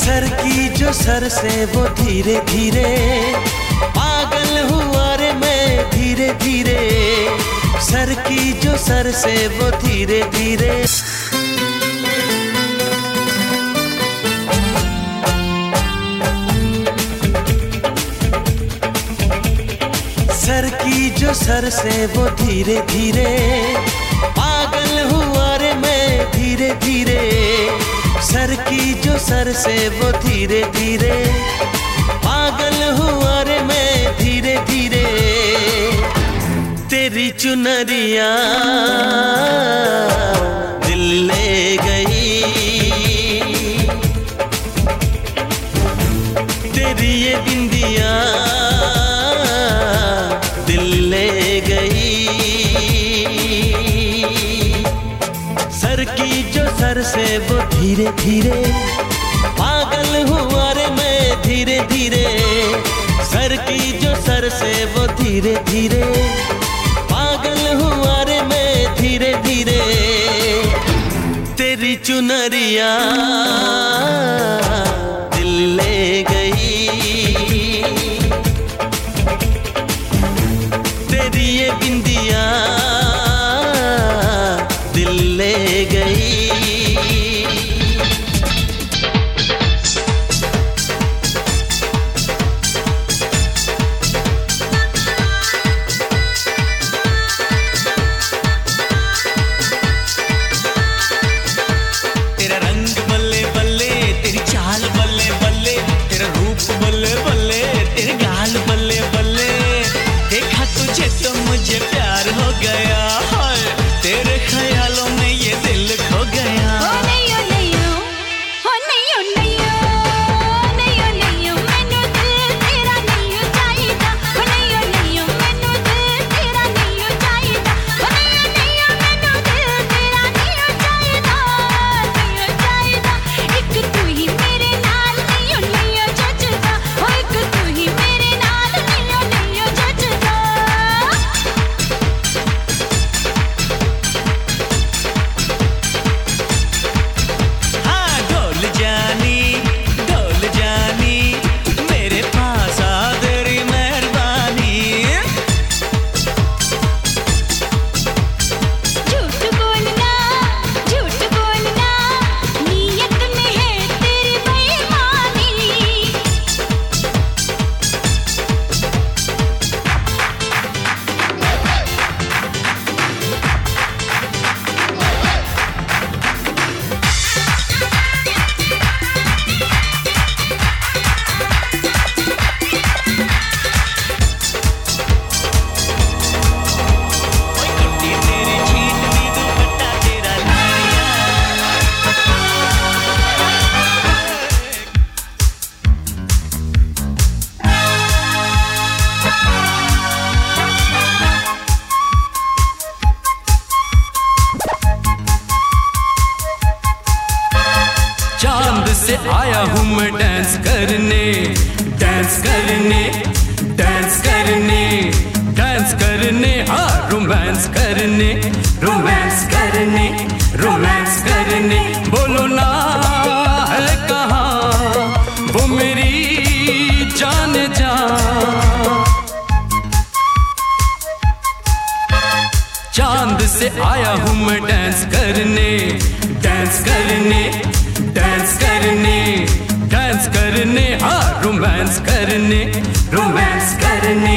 Sir की जो sir से वो धीरे धीरे, पागल हुआ रे मैं धीरे धीरे। सर की जो सर से वो धीरे धीरे। सर की जो सर से वो धीरे धीरे, पागल हुआ रे मैं धीरे धीरे। सर की जो सर से वो धीरे धीरे पागल हुआ रे मैं धीरे धीरे। तेरी चुनरिया दिल ले गई। तेरी ये बिंदिया दिल ले गई। सर की जो सर से वो धीरे धीरे पागल हुआ रे मैं धीरे धीरे सर की जो सर से वो धीरे धीरे पागल हुआ रे मैं धीरे धीरे तेरी चुनरिया दिल ले चाँद से आया हूँ मैं डांस करने डांस करने डांस करने डांस करने हाँ रोमांस करने रोमांस करने रोमांस करने। बोलो ना है कहाँ, वो मेरी जान जा चाँद से आया हूँ मैं डांस करने डांस करने करने डांस करने हाँ रोमांस करने रोमांस करने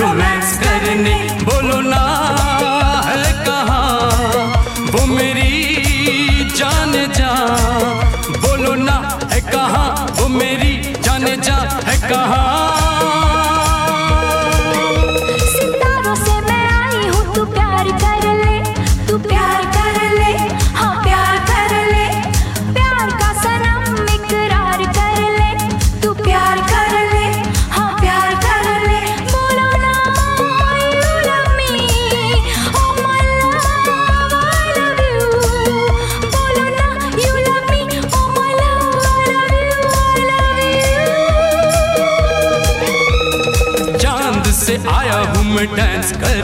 रोमांस करने बोलो ना।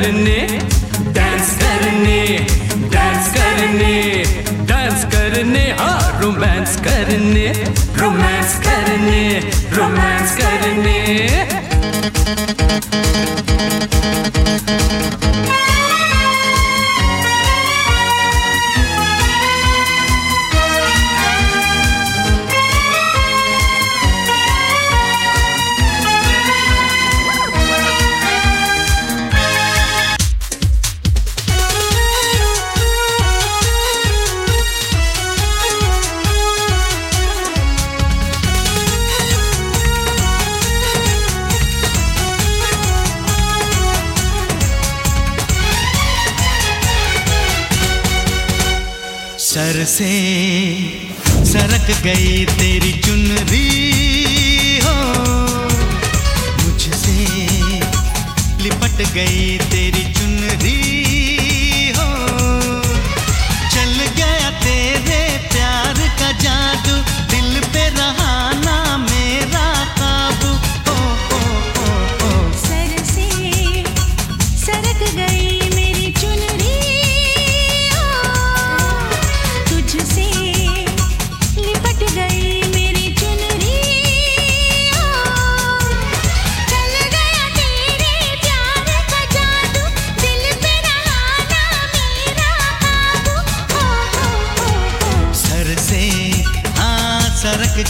करने डांस करने डांस करने डांस करने हाँ रोमांस करने रोमांस करने रोमांस करने। गई तेरी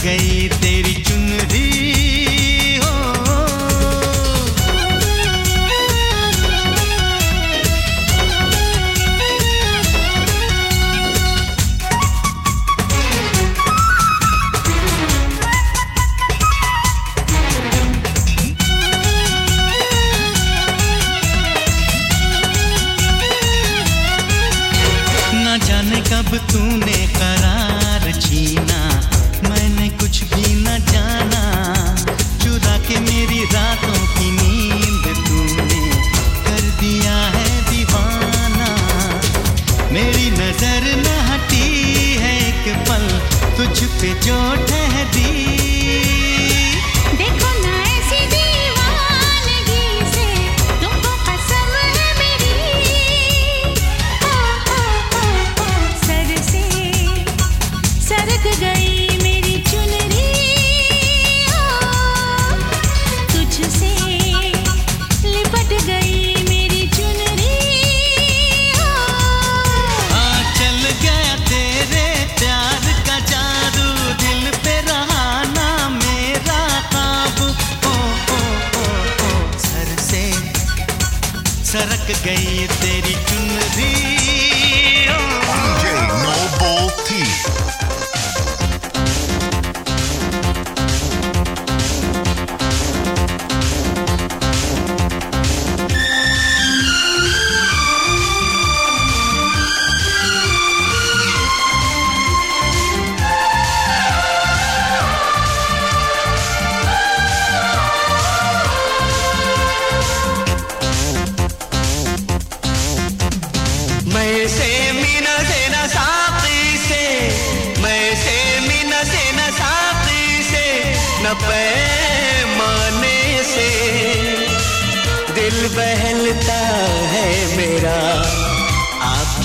गई तेरी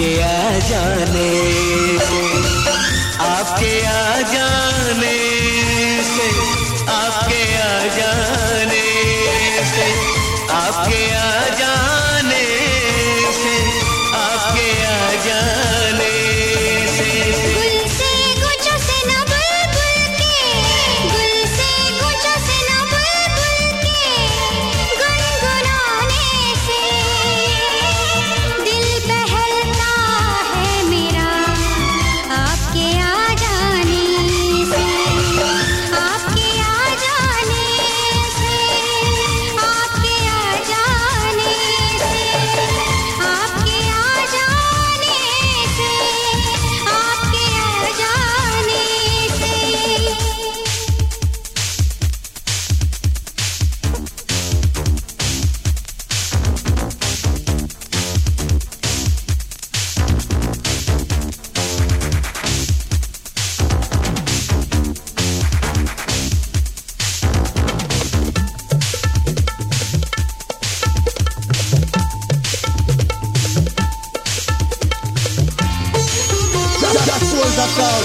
आपके आ जाने से आपके आ जाने से आपके आ जाने से आपके आ Chacal.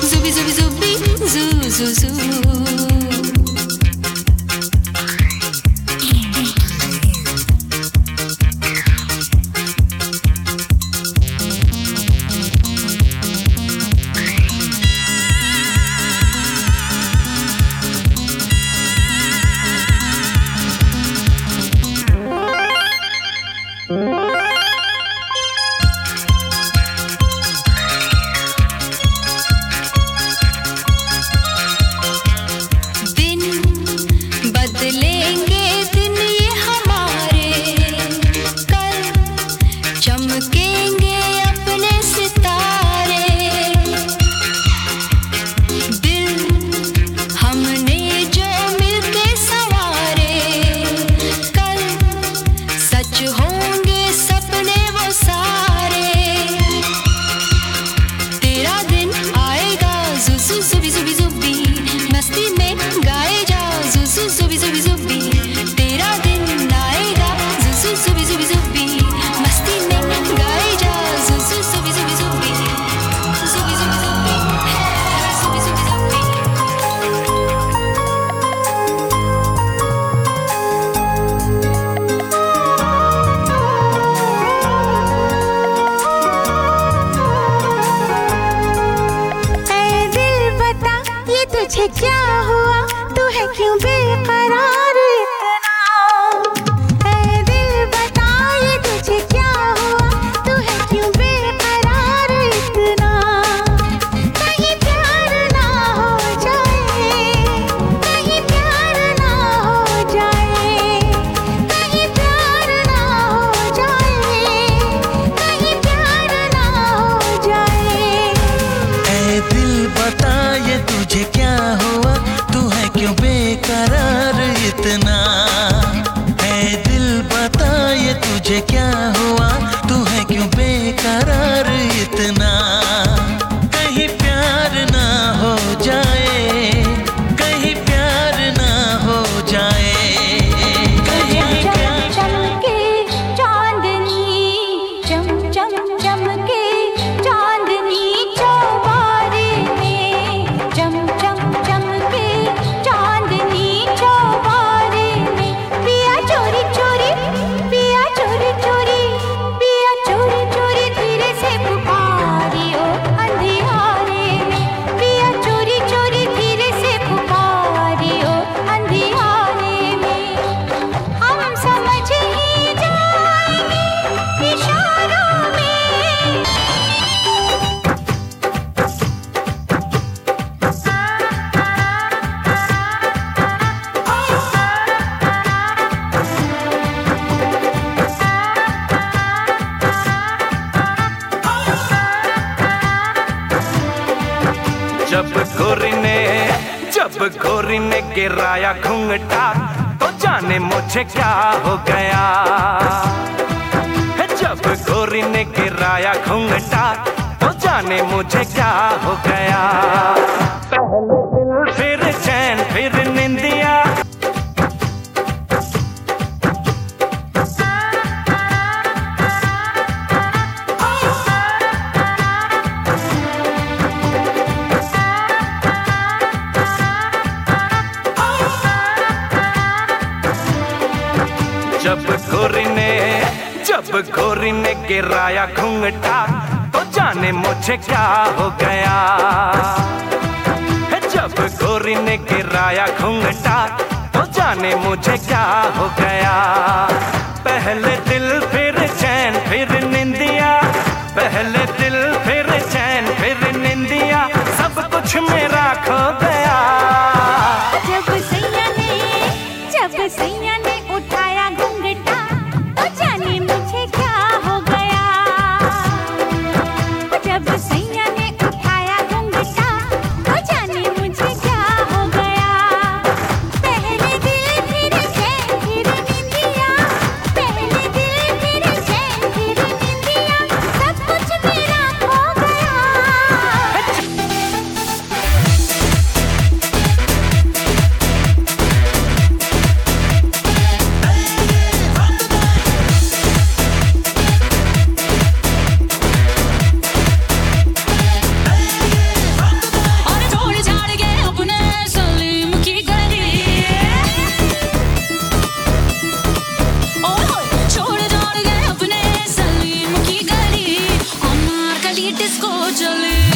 Zubi, zubi, zubi, zu, zu, zu. घटा तो जाने मुझे क्या हो गया। जब गोरी ने गिराया घूंघटा तो जाने मुझे क्या हो गया। पहले दिल। फिर चैन फिर निंदिया गोरी ने गिराया घूंघटा तो जाने मुझे क्या हो गया। जब गोरी ने गिराया घूंघटा तो जाने मुझे क्या हो गया। पहले दिल, फिर चैन, फिर निंदिया। पहले दिल, फिर चैन, फिर निंदिया। सब कुछ मेरा खो गया। मेरी डिस्को चले